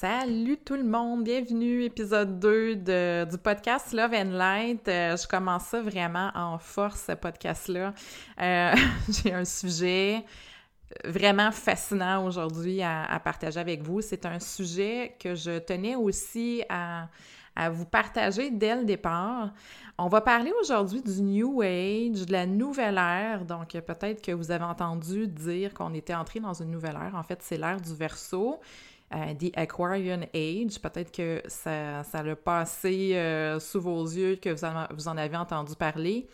Salut tout le monde, bienvenue épisode 2 de, du podcast Love and Light. Euh, je commence vraiment en force, ce podcast-là. Euh, J'ai un sujet vraiment fascinant aujourd'hui à, partager avec vous. C'est un sujet que je tenais aussi à, à vous partager dès le départ. On va parler aujourd'hui du New Age, de la nouvelle ère. Donc, peut-être que vous avez entendu dire qu'on était entré dans une nouvelle ère. En fait, c'est l'ère du Verseau. Euh, The Aquarian Age. Peut-être que ça, ça l'a passé euh, sous vos yeux, que vous en, avez entendu parler.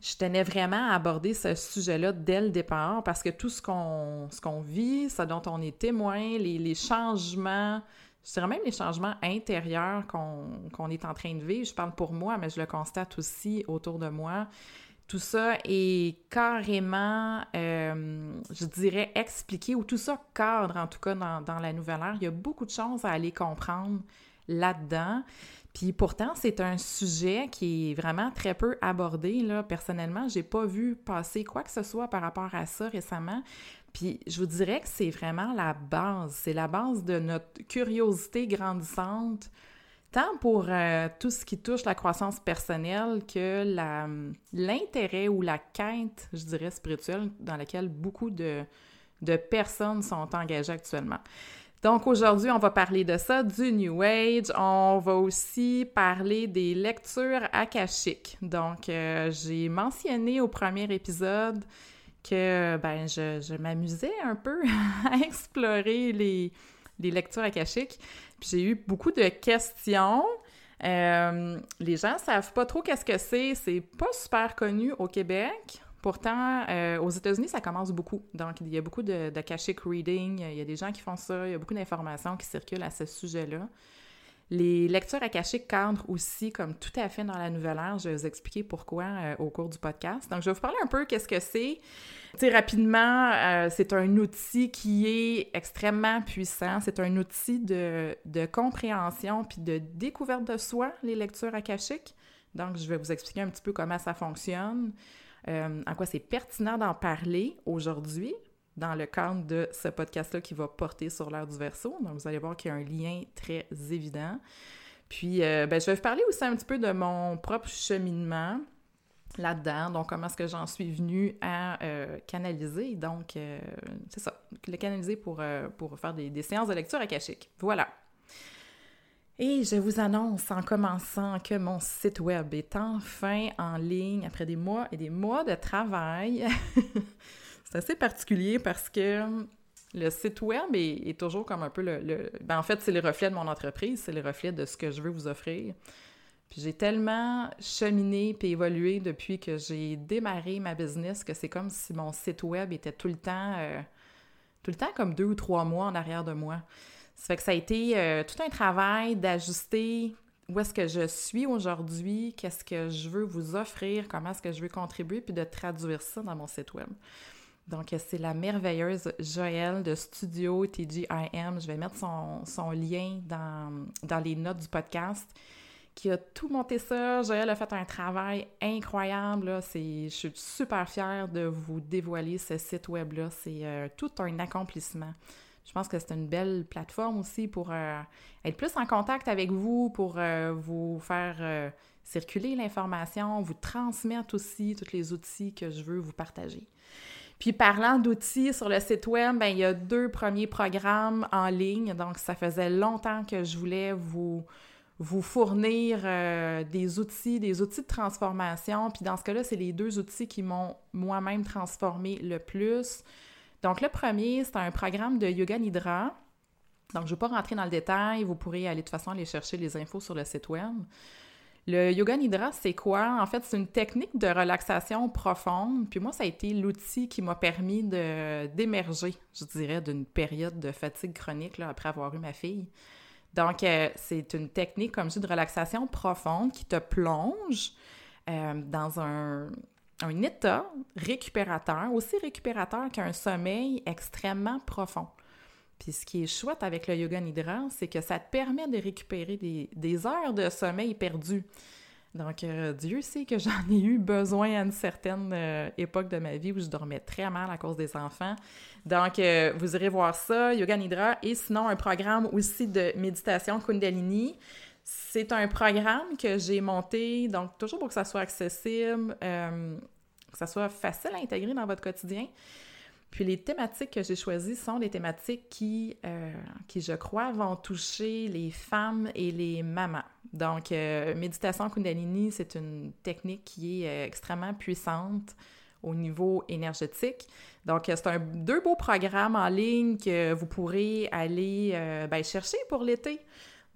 Je tenais vraiment à aborder ce sujet-là dès le départ parce que tout ce qu'on vit, ce dont on est témoin, les, changements, je dirais même les changements intérieurs qu'on qu'on est en train de vivre, je parle pour moi, mais je le constate aussi autour de moi, tout ça est carrément, euh, je dirais, expliqué, ou tout ça cadre en tout cas dans, la nouvelle ère. Il y a beaucoup de choses à aller comprendre là-dedans. Puis pourtant, c'est un sujet qui est vraiment très peu abordé. Là. Personnellement, j'ai pas vu passer quoi que ce soit par rapport à ça récemment. Puis je vous dirais que c'est vraiment la base. C'est la base de notre curiosité grandissante tant pour euh, tout ce qui touche la croissance personnelle que l'intérêt ou la quête, je dirais, spirituelle dans laquelle beaucoup de, personnes sont engagées actuellement. Donc aujourd'hui, on va parler de ça, du New Age. On va aussi parler des lectures akashiques. Donc, euh, j'ai mentionné au premier épisode que ben, je, je m'amusais un peu à explorer les, les lectures akashiques. J'ai eu beaucoup de questions. Euh, les gens savent pas trop qu'est-ce que c'est. C'est pas super connu au Québec. Pourtant, euh, aux États-Unis, ça commence beaucoup. Donc, il y a beaucoup de, de reading. Il y a des gens qui font ça. Il y a beaucoup d'informations qui circulent à ce sujet-là. Les lectures akashiques cadrent aussi comme tout à fait dans la nouvelle ère. Je vais vous expliquer pourquoi euh, au cours du podcast. Donc, je vais vous parler un peu qu'est-ce que c'est. Tu rapidement, euh, c'est un outil qui est extrêmement puissant. C'est un outil de, de compréhension puis de découverte de soi, les lectures akashiques. Donc, je vais vous expliquer un petit peu comment ça fonctionne, euh, en quoi c'est pertinent d'en parler aujourd'hui dans le cadre de ce podcast-là qui va porter sur l'ère du verso. Donc, vous allez voir qu'il y a un lien très évident. Puis, euh, ben, je vais vous parler aussi un petit peu de mon propre cheminement là-dedans. Donc, comment est-ce que j'en suis venue à euh, canaliser. Donc, euh, c'est ça, le canaliser pour, pour faire des, des, séances de lecture akashique. Voilà. Et je vous annonce en commençant que mon site web est enfin en ligne après des mois et des mois de travail. C'est assez particulier parce que le site web est, toujours comme un peu le... le... Ben en fait, c'est le reflet de mon entreprise, c'est le reflet de ce que je veux vous offrir. Puis j'ai tellement cheminé puis évolué depuis que j'ai démarré ma business que c'est comme si mon site web était tout le temps, euh, tout le temps comme deux ou trois mois en arrière de moi. Ça fait que ça a été euh, tout un travail d'ajuster où est-ce que je suis aujourd'hui, qu'est-ce que je veux vous offrir, comment est-ce que je veux contribuer, puis de traduire ça dans mon site web. Donc, c'est la merveilleuse Joëlle de Studio TGIM. Je vais mettre son, lien dans, dans les notes du podcast qui a tout monté ça. Joël a fait un travail incroyable. Je suis super fière de vous dévoiler ce site web-là. C'est euh, tout un accomplissement. Je pense que c'est une belle plateforme aussi pour euh, être plus en contact avec vous, pour euh, vous faire circuler l'information, vous transmettre aussi tous les outils que je veux vous partager. Puis parlant d'outils sur le site web, ben, il y a deux premiers programmes en ligne. Donc, ça faisait longtemps que je voulais vous, vous fournir euh, des outils, des outils de transformation. Puis dans ce cas-là, c'est les deux outils qui m'ont moi-même transformé le plus. Donc, le premier, c'est un programme de Yoga Nidra. Donc, je ne vais pas rentrer dans le détail. Vous pourrez aller de toute façon aller chercher les infos sur le site web. Le yoga nidra, c'est quoi? En fait, c'est une technique de relaxation profonde. Puis moi, ça a été l'outil qui m'a permis d'émerger, je dirais, d'une période de fatigue chronique après avoir eu ma fille. Donc, euh, c'est une technique, comme je dis, de relaxation profonde qui te plonge euh, dans un état récupérateur, aussi récupérateur qu'un sommeil extrêmement profond. Puis ce qui est chouette avec le yoga nidra, c'est que ça te permet de récupérer des, heures de sommeil perdues. Donc, euh, Dieu sait que j'en ai eu besoin à une certaine euh, époque de ma vie où je dormais très mal à cause des enfants. Donc, euh, vous irez voir ça, Yoga Nidra, et sinon un programme aussi de méditation Kundalini. C'est un programme que j'ai monté, donc toujours pour que ça soit accessible, que ça soit facile à intégrer dans votre quotidien. Puis les thématiques que j'ai choisies sont des thématiques qui, euh, qui, je crois, vont toucher les femmes et les mamans. Donc, euh, méditation Kundalini, c'est une technique qui est euh, extrêmement puissante au niveau énergétique. Donc, c'est un deux beaux programmes en ligne que vous pourrez aller ben, chercher pour l'été.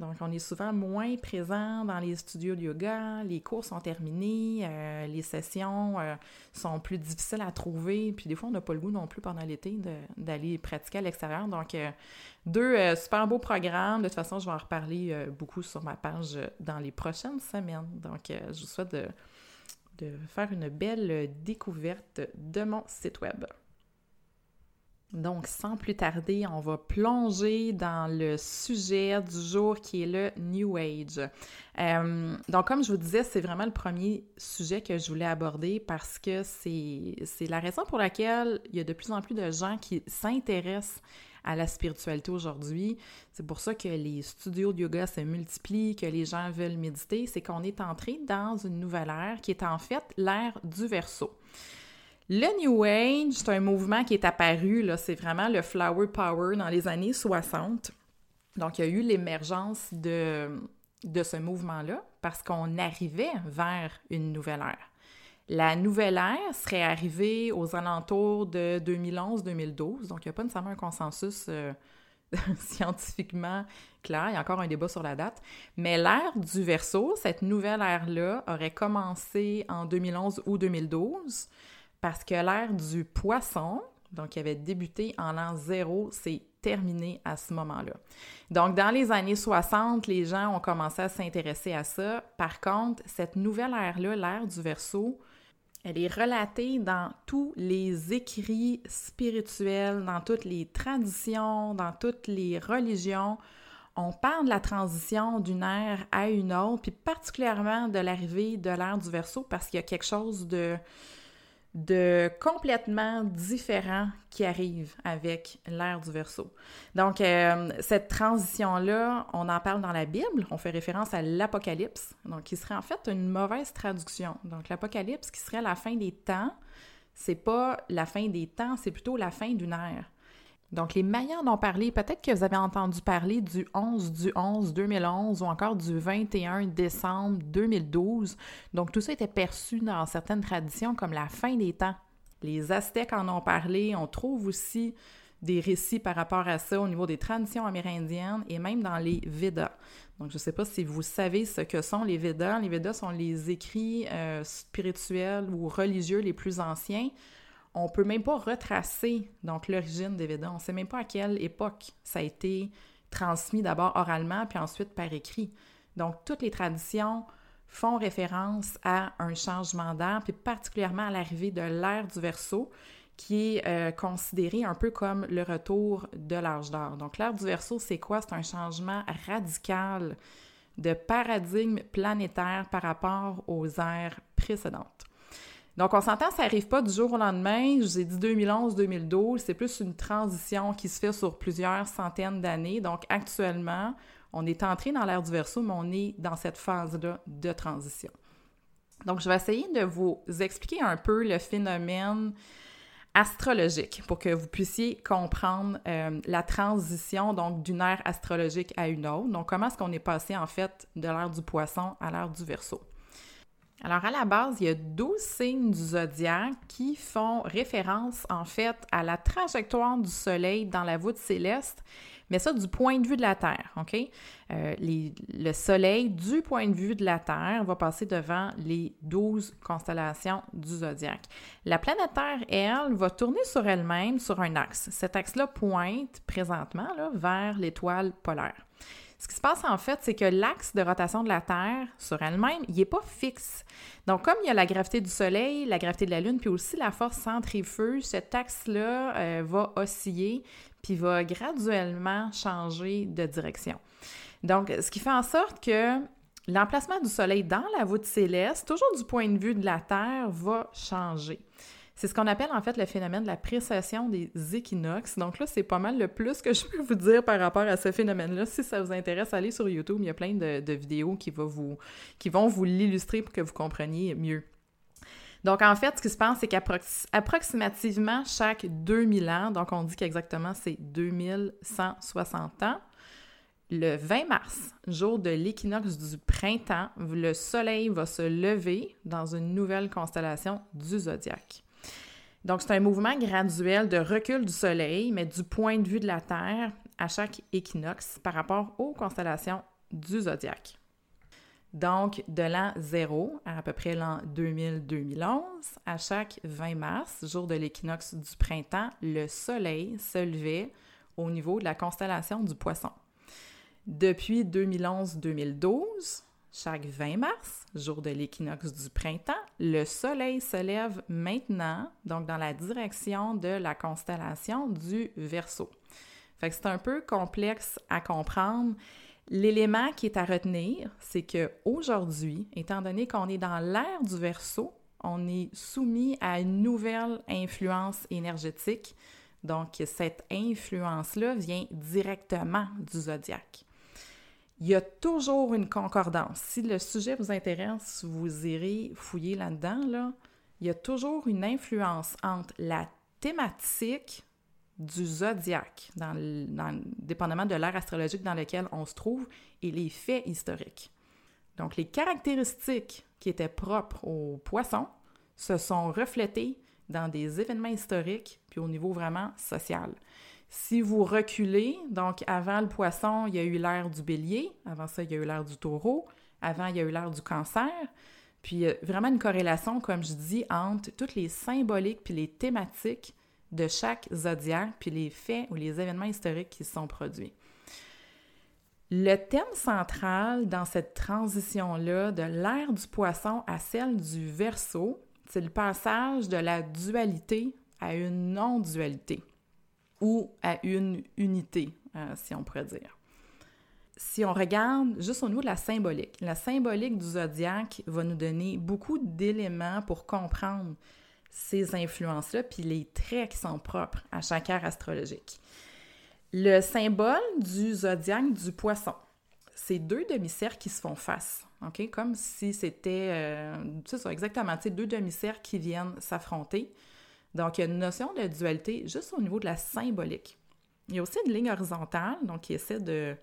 Donc, on est souvent moins présent dans les studios de yoga, les cours sont terminés, euh, les sessions euh, sont plus difficiles à trouver, puis des fois, on n'a pas le goût non plus pendant l'été d'aller pratiquer à l'extérieur. Donc, euh, deux super beaux programmes. De toute façon, je vais en reparler beaucoup sur ma page dans les prochaines semaines. Donc, je vous souhaite de faire une belle découverte de mon site web. Donc, sans plus tarder, on va plonger dans le sujet du jour qui est le New Age. Euh, donc, comme je vous disais, c'est vraiment le premier sujet que je voulais aborder parce que c'est la raison pour laquelle il y a de plus en plus de gens qui s'intéressent à la spiritualité aujourd'hui. C'est pour ça que les studios de yoga se multiplient, que les gens veulent méditer. C'est qu'on est entré dans une nouvelle ère qui est en fait l'ère du verso. Le New Age, c'est un mouvement qui est apparu, là, c'est vraiment le Flower Power dans les années 60. Donc, il y a eu l'émergence de, ce mouvement-là parce qu'on arrivait vers une nouvelle ère. La nouvelle ère serait arrivée aux alentours de 2011-2012, donc il n'y a pas nécessairement un consensus euh, scientifiquement clair, il y a encore un débat sur la date, mais l'ère du verso, cette nouvelle ère-là, aurait commencé en 2011 ou 2012 parce que l'ère du poisson, donc qui avait débuté en l'an zéro, c'est terminé à ce moment-là. Donc, dans les années 60, les gens ont commencé à s'intéresser à ça. Par contre, cette nouvelle ère-là, l'ère du verso, elle est relatée dans tous les écrits spirituels, dans toutes les traditions, dans toutes les religions. On parle de la transition d'une ère à une autre, puis particulièrement de l'arrivée de l'ère du verso parce qu'il y a quelque chose de de complètement différent qui arrive avec l'ère du verso. Donc, euh, cette transition-là, on en parle dans la Bible, on fait référence à l'Apocalypse, donc qui serait en fait une mauvaise traduction. Donc, l'Apocalypse qui serait la fin des temps, c'est pas la fin des temps, c'est plutôt la fin d'une ère. Donc, les Mayans ont parlé, peut-être que vous avez entendu parler du 11 du 11 2011 ou encore du 21 décembre 2012. Donc, tout ça était perçu dans certaines traditions comme la fin des temps. Les Aztèques en ont parlé. On trouve aussi des récits par rapport à ça au niveau des traditions amérindiennes et même dans les Védas. Donc, je ne sais pas si vous savez ce que sont les Védas. Les Védas sont les écrits euh, spirituels ou religieux les plus anciens on peut même pas retracer donc l'origine des Védas. On sait même pas à quelle époque ça a été transmis d'abord oralement puis ensuite par écrit. Donc toutes les traditions font référence à un changement d'ère, puis particulièrement à l'arrivée de l'ère du Verseau, qui est euh, considéré un peu comme le retour de l'âge d'or. Donc l'ère du Verseau, c'est quoi? C'est un changement radical de paradigme planétaire par rapport aux ères précédentes. Donc, on s'entend, ça n'arrive pas du jour au lendemain. Je vous ai dit 2011-2012, c'est plus une transition qui se fait sur plusieurs centaines d'années. Donc, actuellement, on est entré dans l'ère du verso, mais on est dans cette phase-là de transition. Donc, je vais essayer de vous expliquer un peu le phénomène astrologique pour que vous puissiez comprendre euh, la transition donc d'une ère astrologique à une autre. Donc comment est-ce qu'on est passé en fait de l'ère du poisson à l'ère du verso? Alors à la base, il y a 12 signes du zodiaque qui font référence en fait à la trajectoire du soleil dans la voûte céleste mais ça du point de vue de la Terre? Euh, le Soleil, du point de vue de la Terre, va passer devant les 12 constellations du zodiaque. La planète Terre, elle, va tourner sur elle-même sur un axe. Cet axe-là pointe présentement vers l'étoile polaire. Ce qui se passe en fait, c'est que l'axe de rotation de la Terre sur elle-même, il n'est pas fixe. Donc, comme il y a la gravité du Soleil, la gravité de la Lune, puis aussi la force centrifuge, cet axe-là euh, va osciller, puis va graduellement changer de direction. Donc, ce qui fait en sorte que l'emplacement du Soleil dans la voûte céleste, toujours du point de vue de la Terre, va changer. C'est ce qu'on appelle en fait le phénomène de la précession des équinoxes. Donc là, c'est pas mal le plus que je peux vous dire par rapport à ce phénomène-là. Si ça vous intéresse, allez sur YouTube, il y a plein de, vidéos qui, vous, qui vont vous l'illustrer pour que vous compreniez mieux. Donc, en fait, ce qui se passe, c'est qu'approximativement chaque 2000 ans, donc on dit qu'exactement c'est 2160 ans, le 20 mars, jour de l'équinoxe du printemps, le Soleil va se lever dans une nouvelle constellation du zodiaque. Donc, c'est un mouvement graduel de recul du Soleil, mais du point de vue de la Terre à chaque équinoxe par rapport aux constellations du zodiaque. Donc, de l'an 0 à à peu près l'an 2000-2011, à chaque 20 mars, jour de l'équinoxe du printemps, le Soleil se levait au niveau de la constellation du Poisson. Depuis 2011-2012, chaque 20 mars, jour de l'équinoxe du printemps, le Soleil se lève maintenant, donc dans la direction de la constellation du Verseau. C'est un peu complexe à comprendre. L'élément qui est à retenir, c'est que aujourd'hui, étant donné qu'on est dans l'ère du Verseau, on est soumis à une nouvelle influence énergétique. Donc, cette influence-là vient directement du zodiaque il y a toujours une concordance. Si le sujet vous intéresse, vous irez fouiller là-dedans, là. Il y a toujours une influence entre la thématique du zodiaque, dépendamment de l'ère astrologique dans lequel on se trouve, et les faits historiques. Donc, les caractéristiques qui étaient propres aux poissons se sont reflétées dans des événements historiques, puis au niveau vraiment social. Si vous reculez, donc avant le poisson, il y a eu l'ère du bélier, avant ça, il y a eu l'ère du taureau, avant, il y a eu l'ère du cancer. Puis vraiment une corrélation, comme je dis, entre toutes les symboliques puis les thématiques de chaque zodiaque, puis les faits ou les événements historiques qui se sont produits. Le thème central dans cette transition-là de l'ère du poisson à celle du verso, c'est le passage de la dualité à une non-dualité ou à une unité, euh, si on pourrait dire. Si on regarde juste au niveau de la symbolique, la symbolique du zodiaque va nous donner beaucoup d'éléments pour comprendre ces influences-là, puis les traits qui sont propres à chaque ère astrologique. Le symbole du zodiaque du poisson, c'est deux demi-cercles qui se font face? Comme si c'était, euh, exactement, deux demi-cercles qui viennent s'affronter. Donc, il y a une notion de dualité juste au niveau de la symbolique. Il y a aussi une ligne horizontale, donc qui essaie de,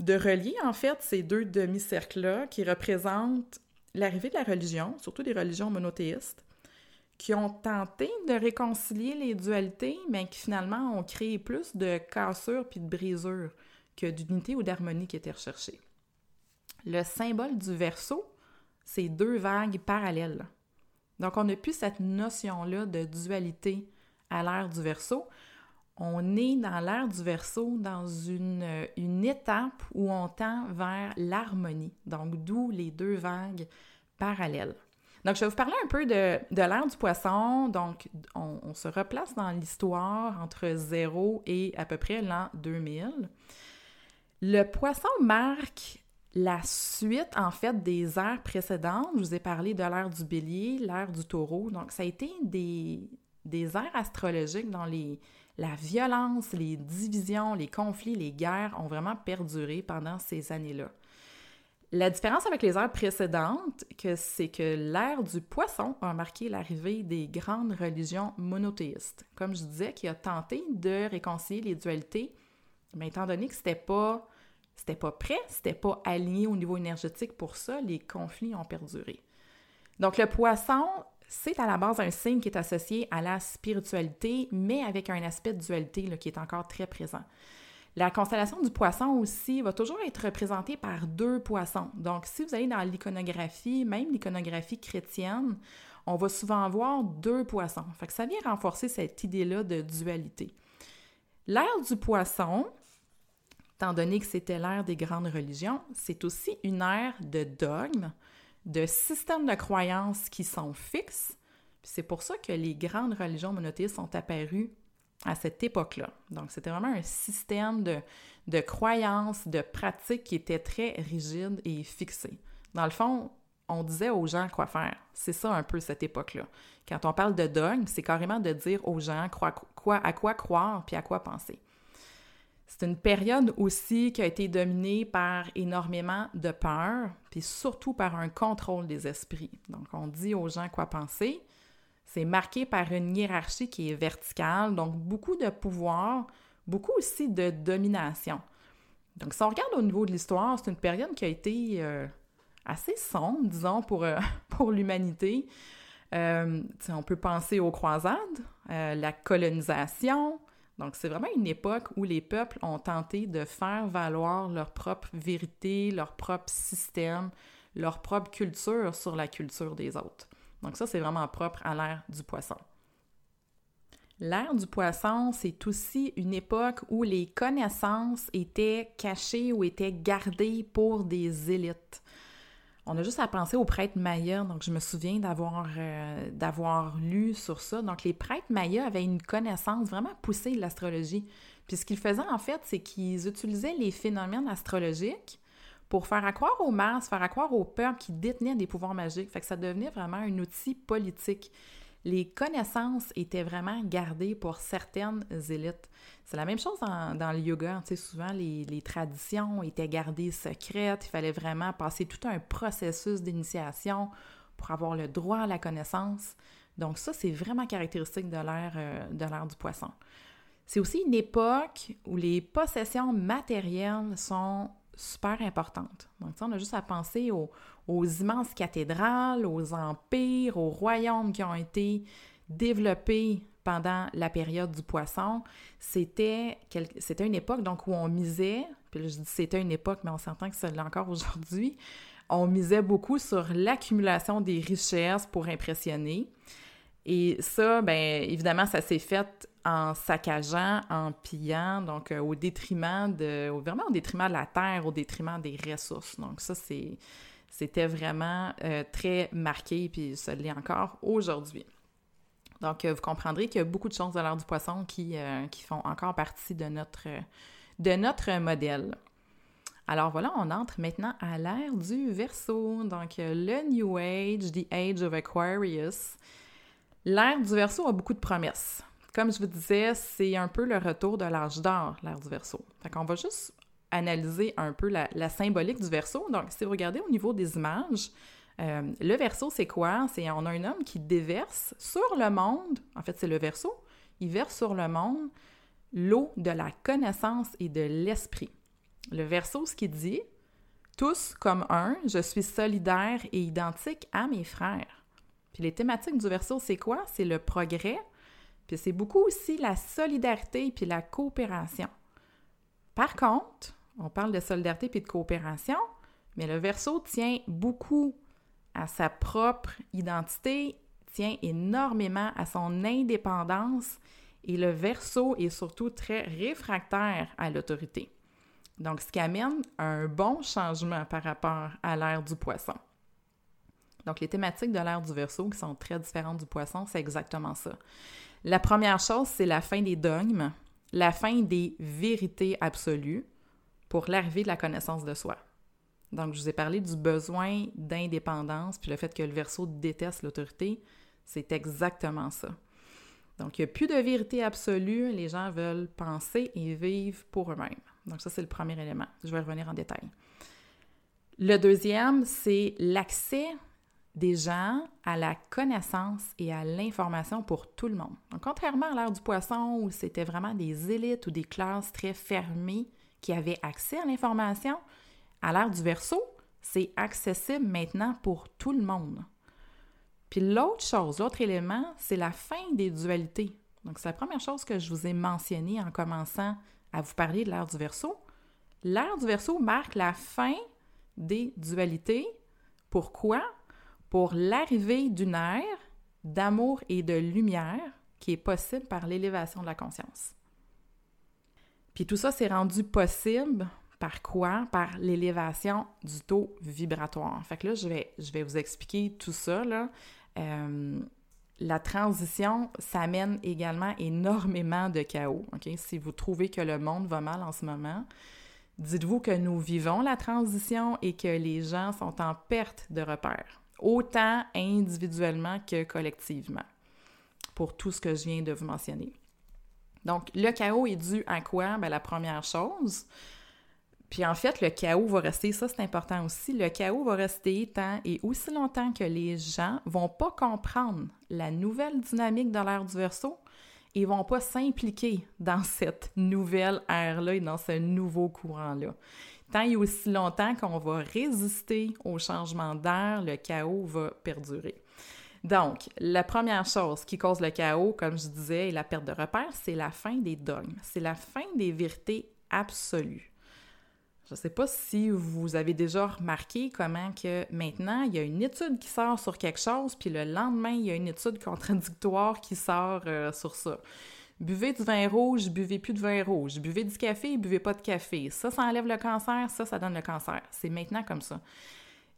relier en fait ces deux demi-cercles-là qui représentent l'arrivée de la religion, surtout des religions monothéistes, qui ont tenté de réconcilier les dualités, mais qui finalement ont créé plus de cassures puis de brisures que d'unité ou d'harmonie qui était recherchée. Le symbole du verso, c'est deux vagues parallèles. Donc, on n'a plus cette notion-là de dualité à l'ère du verso. On est dans l'ère du verso dans une, étape où on tend vers l'harmonie, donc d'où les deux vagues parallèles. Donc, je vais vous parler un peu de, de l'ère du poisson. Donc, on, on se replace dans l'histoire entre 0 et à peu près l'an 2000. Le poisson marque la suite, en fait, des ères précédentes. Je vous ai parlé de l'ère du bélier, l'ère du taureau. Donc, ça a été des, des astrologiques dont les, la violence, les divisions, les conflits, les guerres ont vraiment perduré pendant ces années-là. La différence avec les ères précédentes, c'est que l'ère du poisson a marqué l'arrivée des grandes religions monothéistes. Comme je disais, qui a tenté de réconcilier les dualités, mais étant donné que c'était pas c'était pas prêt, c'était pas aligné au niveau énergétique pour ça, les conflits ont perduré. Donc le poisson, c'est à la base un signe qui est associé à la spiritualité, mais avec un aspect de dualité qui est encore très présent. La constellation du poisson aussi va toujours être représentée par deux poissons. Donc, si vous allez dans l'iconographie, même l'iconographie chrétienne, on va souvent voir deux poissons. Fait que ça vient renforcer cette idée-là de dualité. L'ère du poisson, étant donné que c'était l'ère des grandes religions, c'est aussi une ère de dogmes, de systèmes de croyances qui sont fixes. C'est pour ça que les grandes religions monothéistes sont apparues à cette époque-là. Donc, c'était vraiment un système de, de croyances, de pratiques qui était très rigide et fixé. Dans le fond, on disait aux gens quoi faire. C'est ça un peu cette époque-là. Quand on parle de dogme, c'est carrément de dire aux gens quoi, quoi, à quoi croire puis à quoi penser. C'est une période aussi qui a été dominée par énormément de peur, puis surtout par un contrôle des esprits. Donc, on dit aux gens quoi penser, c'est marqué par une hiérarchie qui est verticale, donc beaucoup de pouvoir, beaucoup aussi de domination. Donc, si on regarde au niveau de l'histoire, c'est une période qui a été euh, assez sombre, disons, pour, euh, pour l'humanité. Euh, on peut penser aux croisades, la colonisation. Donc, c'est vraiment une époque où les peuples ont tenté de faire valoir leur propre vérité, leur propre système, leur propre culture sur la culture des autres. Donc ça, c'est vraiment propre à l'ère du poisson. L'ère du poisson, c'est aussi une époque où les connaissances étaient cachées ou étaient gardées pour des élites. On a juste à penser aux prêtres mayas, donc je me souviens d'avoir euh, d'avoir lu sur ça. Donc les prêtres mayas avaient une connaissance vraiment poussée de l'astrologie. Puis ce qu'ils faisaient en fait, c'est qu'ils utilisaient les phénomènes astrologiques pour faire accroire aux masses, faire accroire aux peuples qui détenaient des pouvoirs magiques. Fait que ça devenait vraiment un outil politique. Les connaissances étaient vraiment gardées pour certaines élites. C'est la même chose dans, le yoga. Tu sais, souvent, les, traditions étaient gardées secrètes. Il fallait vraiment passer tout un processus d'initiation pour avoir le droit à la connaissance. Donc ça, c'est vraiment caractéristique de l'ère euh, du poisson. C'est aussi une époque où les possessions matérielles sont super importante. Donc, on a juste à penser aux, immenses cathédrales, aux empires, aux royaumes qui ont été développés pendant la période du poisson. C'était, une époque donc où on misait, puis je dis c'était une époque, mais on s'entend que c'est encore aujourd'hui, on misait beaucoup sur l'accumulation des richesses pour impressionner. Et ça, bien évidemment, ça s'est fait en saccageant, en pillant, donc euh, au détriment de, vraiment au détriment de la terre, au détriment des ressources. Donc ça, c'était vraiment euh, très marqué, puis ça l'est encore aujourd'hui. Donc, euh, vous comprendrez qu'il y a beaucoup de choses dans l'art du poisson qui, qui font encore partie de notre, de notre modèle. Alors voilà, on entre maintenant à l'ère du Verseau, donc le New Age, the Age of Aquarius. L'ère du Verseau a beaucoup de promesses. Comme je vous disais, c'est un peu le retour de l'âge d'or, l'ère du Verseau. Fait qu'on va juste analyser un peu la, symbolique du Verseau. Donc, si vous regardez au niveau des images, euh, le Verseau, c'est quoi? C'est on a un homme qui déverse sur le monde, en fait, c'est le Verseau, il verse sur le monde l'eau de la connaissance et de l'esprit. Le Verseau, ce qu'il dit, tous comme un, je suis solidaire et identique à mes frères. Puis les thématiques du Verseau, c'est quoi? C'est le progrès, puis c'est beaucoup aussi la solidarité puis la coopération. Par contre, on parle de solidarité puis de coopération, mais le verso tient beaucoup à sa propre identité, tient énormément à son indépendance et le verso est surtout très réfractaire à l'autorité. Donc, ce qui amène un bon changement par rapport à l'ère du poisson. Donc, les thématiques de l'ère du verso, qui sont très différentes du poisson, c'est exactement ça. La première chose, c'est la fin des dogmes, la fin des vérités absolues pour l'arrivée de la connaissance de soi. Donc, je vous ai parlé du besoin d'indépendance, puis le fait que le verso déteste l'autorité, c'est exactement ça. Donc, il n'y a plus de vérité absolue, les gens veulent penser et vivre pour eux-mêmes. Donc, ça, c'est le premier élément. Je vais revenir en détail. Le deuxième, c'est l'accès des gens à la connaissance et à l'information pour tout le monde. Donc, contrairement à l'ère du poisson où c'était vraiment des élites ou des classes très fermées qui avaient accès à l'information, à l'ère du verso, c'est accessible maintenant pour tout le monde. Puis l'autre chose, l'autre élément, c'est la fin des dualités. Donc, c'est la première chose que je vous ai mentionnée en commençant à vous parler de l'ère du verso. L'ère du verso marque la fin des dualités. Pourquoi? Pour l'arrivée d'une ère d'amour et de lumière qui est possible par l'élévation de la conscience. Puis tout ça s'est rendu possible par quoi? Par l'élévation du taux vibratoire. Fait que là, je vais, vous expliquer tout ça. Euh, la transition, ça mène également énormément de chaos. Si vous trouvez que le monde va mal en ce moment, dites-vous que nous vivons la transition et que les gens sont en perte de repères autant individuellement que collectivement, pour tout ce que je viens de vous mentionner. Donc, le chaos est dû à quoi? Bien, la première chose, puis en fait, le chaos va rester, ça c'est important aussi, le chaos va rester tant et aussi longtemps que les gens vont pas comprendre la nouvelle dynamique de l'ère du verso et vont pas s'impliquer dans cette nouvelle ère-là et dans ce nouveau courant-là. Tant et aussi longtemps qu'on va résister au changement d'air, le chaos va perdurer. Donc, la première chose qui cause le chaos, comme je disais, et la perte de repères, c'est la fin des dogmes. C'est la fin des vérités absolues. Je ne sais pas si vous avez déjà remarqué comment que maintenant, il y a une étude qui sort sur quelque chose, puis le lendemain, il y a une étude contradictoire qui sort euh, sur ça. Buvez du vin rouge, buvez plus de vin rouge. Buvez du café, buvez pas de café. Ça, ça enlève le cancer, ça, ça donne le cancer. C'est maintenant comme ça.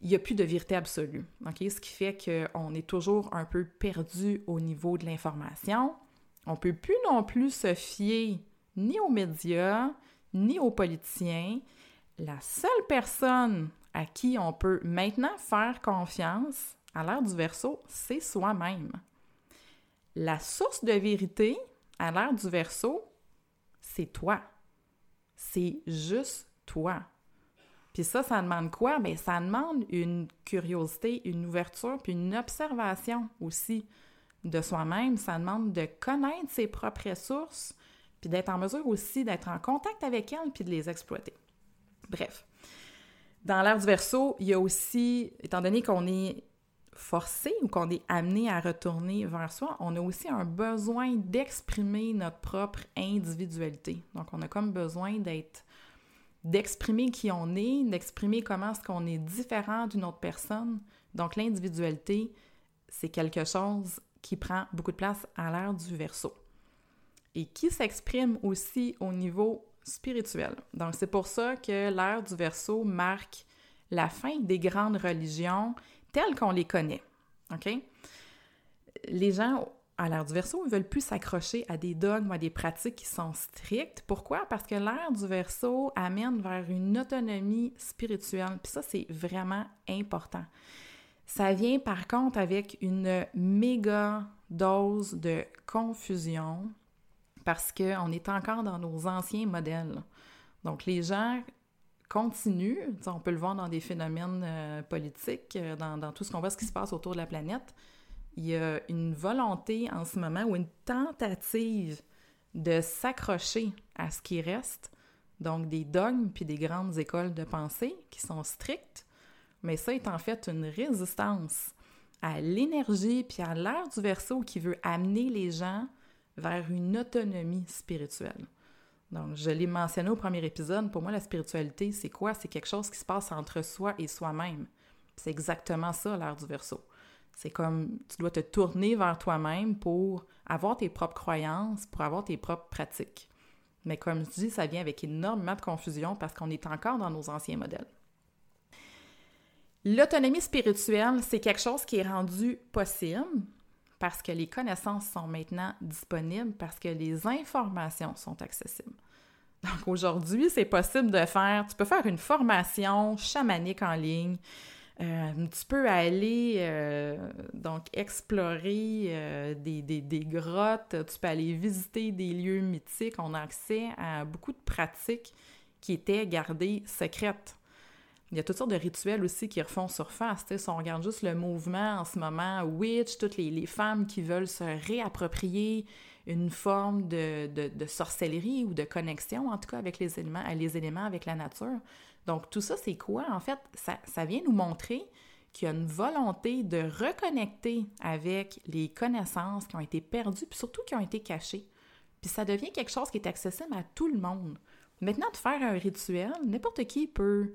Il n'y a plus de vérité absolue. Ce qui fait qu'on est toujours un peu perdu au niveau de l'information. On ne peut plus non plus se fier ni aux médias, ni aux politiciens. La seule personne à qui on peut maintenant faire confiance à l'ère du verso, c'est soi-même. La source de vérité, à l'ère du verso, c'est toi. C'est juste toi. Puis ça, ça demande quoi? Bien, ça demande une curiosité, une ouverture, puis une observation aussi de soi-même. Ça demande de connaître ses propres ressources, puis d'être en mesure aussi d'être en contact avec elles, puis de les exploiter. Bref. Dans l'ère du verso, il y a aussi, étant donné qu'on est forcé ou qu'on est amené à retourner vers soi, on a aussi un besoin d'exprimer notre propre individualité. Donc, on a comme besoin d'être d'exprimer qui on est, d'exprimer comment est-ce qu'on est différent d'une autre personne. Donc, l'individualité, c'est quelque chose qui prend beaucoup de place à l'ère du verso et qui s'exprime aussi au niveau spirituel. Donc, c'est pour ça que l'ère du verso marque la fin des grandes religions tels qu'on les connaît. Les gens à l'ère du verso, ils veulent plus s'accrocher à des dogmes à des pratiques qui sont strictes. Pourquoi? Parce que l'ère du verso amène vers une autonomie spirituelle. Puis ça, c'est vraiment important. Ça vient par contre avec une méga dose de confusion parce qu'on est encore dans nos anciens modèles. Donc les gens continue, on peut le voir dans des phénomènes euh, politiques, euh, dans, tout ce qu'on voit, ce qui se passe autour de la planète, il y a une volonté en ce moment ou une tentative de s'accrocher à ce qui reste, donc des dogmes puis des grandes écoles de pensée qui sont strictes, mais ça est en fait une résistance à l'énergie puis à l'air du verso qui veut amener les gens vers une autonomie spirituelle. Donc, je l'ai mentionné au premier épisode, pour moi, la spiritualité, c'est quoi? C'est quelque chose qui se passe entre soi et soi-même. C'est exactement ça, l'art du verso. C'est comme tu dois te tourner vers toi-même pour avoir tes propres croyances, pour avoir tes propres pratiques. Mais comme je dis, ça vient avec énormément de confusion parce qu'on est encore dans nos anciens modèles. L'autonomie spirituelle, c'est quelque chose qui est rendu possible parce que les connaissances sont maintenant disponibles, parce que les informations sont accessibles. Donc aujourd'hui, c'est possible de faire, tu peux faire une formation chamanique en ligne, euh, tu peux aller euh, donc explorer euh, des, des, grottes, tu peux aller visiter des lieux mythiques. On a accès à beaucoup de pratiques qui étaient gardées secrètes. Il y a toutes sortes de rituels aussi qui refont surface. Si on regarde juste le mouvement en ce moment, Witch, toutes les, femmes qui veulent se réapproprier une forme de, de, sorcellerie ou de connexion, en tout cas avec les éléments, les éléments avec la nature. Donc tout ça, c'est quoi? En fait, ça, ça vient nous montrer qu'il y a une volonté de reconnecter avec les connaissances qui ont été perdues, puis surtout qui ont été cachées. Puis ça devient quelque chose qui est accessible à tout le monde. Maintenant, de faire un rituel, n'importe qui peut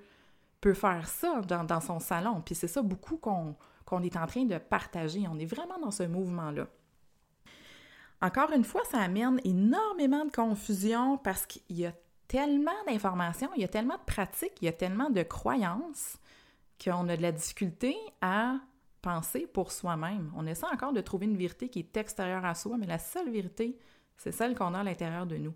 peut faire ça dans, son salon. Puis c'est ça beaucoup qu'on est en train de partager. On est vraiment dans ce mouvement-là. Encore une fois, ça amène énormément de confusion parce qu'il y a tellement d'informations, il y a tellement de pratiques, il y a tellement de croyances qu'on a de la difficulté à penser pour soi-même. On essaie encore de trouver une vérité qui est extérieure à soi, mais la seule vérité, c'est celle qu'on a à l'intérieur de nous.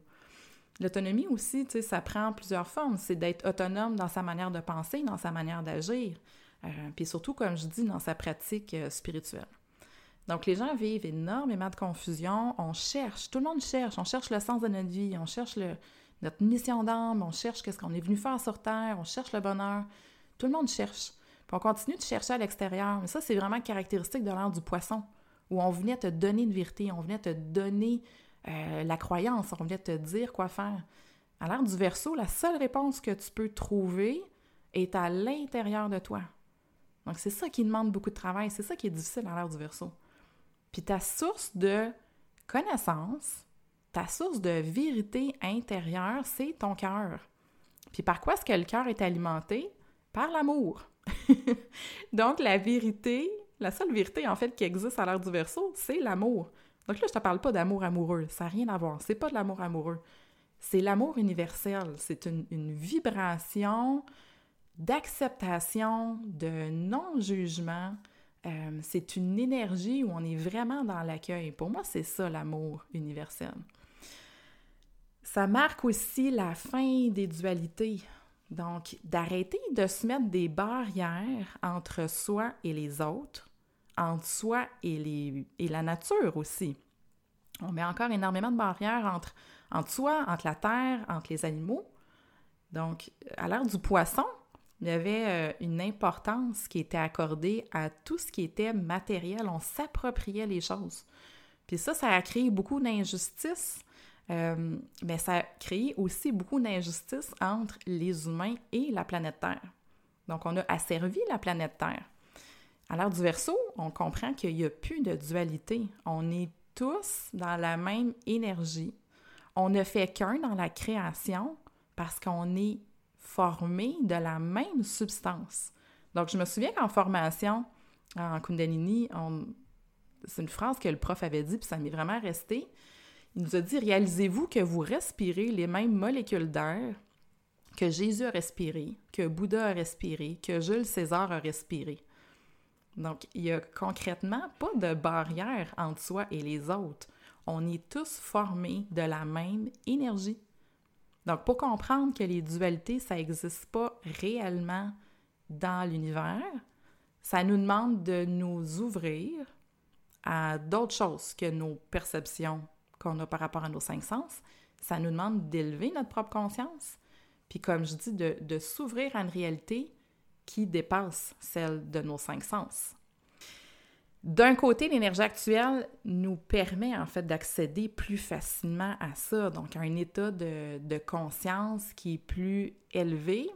L'autonomie aussi, tu sais, ça prend plusieurs formes. C'est d'être autonome dans sa manière de penser, dans sa manière d'agir, euh, puis surtout, comme je dis, dans sa pratique euh, spirituelle. Donc, les gens vivent énormément de confusion. On cherche, tout le monde cherche. On cherche le sens de notre vie, on cherche notre mission d'âme, on cherche qu'est-ce qu'on est venu faire sur Terre, on cherche le bonheur. Tout le monde cherche. Puis on continue de chercher à l'extérieur. Mais ça, c'est vraiment caractéristique de l'ère du poisson, où on venait te donner une vérité, on venait te donner euh, la croyance, on vient te dire quoi faire. À l'ère du verso, la seule réponse que tu peux trouver est à l'intérieur de toi. Donc, c'est ça qui demande beaucoup de travail, c'est ça qui est difficile à l'ère du verso. Puis ta source de connaissance, ta source de vérité intérieure, c'est ton cœur. Puis par quoi est-ce que le cœur est alimenté? Par l'amour. Donc, la vérité, la seule vérité en fait qui existe à l'ère du verso, c'est l'amour. Donc là, je te parle pas d'amour amoureux, ça n'a rien à voir. C'est pas de l'amour amoureux. C'est l'amour universel. C'est une, vibration d'acceptation, de non-jugement. Euh, c'est une énergie où on est vraiment dans l'accueil. Pour moi, c'est ça l'amour universel. Ça marque aussi la fin des dualités. Donc, d'arrêter de se mettre des barrières entre soi et les autres entre soi et, la nature aussi. On met encore énormément de barrières entre, entre soi, entre la terre, entre les animaux. Donc, à l'ère du poisson, il y avait euh, une importance qui était accordée à tout ce qui était matériel. On s'appropriait les choses. Puis ça, ça a créé beaucoup d'injustices, euh, mais ça a créé aussi beaucoup d'injustices entre les humains et la planète Terre. Donc, on a asservi la planète Terre. À l'ère du verso, on comprend qu'il n'y a plus de dualité. On est tous dans la même énergie. On ne fait qu'un dans la création parce qu'on est formé de la même substance. Donc, je me souviens qu'en formation, en Kundalini, c'est une phrase que le prof avait dit, puis ça m'est vraiment resté. Il nous a dit Réalisez-vous que vous respirez les mêmes molécules d'air que Jésus a respiré, que Bouddha a respiré, que Jules César a respiré. Donc, il n'y a concrètement pas de barrière entre soi et les autres. On est tous formés de la même énergie. Donc, pour comprendre que les dualités, ça n'existe pas réellement dans l'univers, ça nous demande de nous ouvrir à d'autres choses que nos perceptions qu'on a par rapport à nos cinq sens. Ça nous demande d'élever notre propre conscience. Puis comme je dis, de, s'ouvrir à une réalité qui dépasse celle de nos cinq sens. D'un côté, l'énergie actuelle nous permet en fait d'accéder plus facilement à ça, donc à un état de, conscience qui est plus élevé.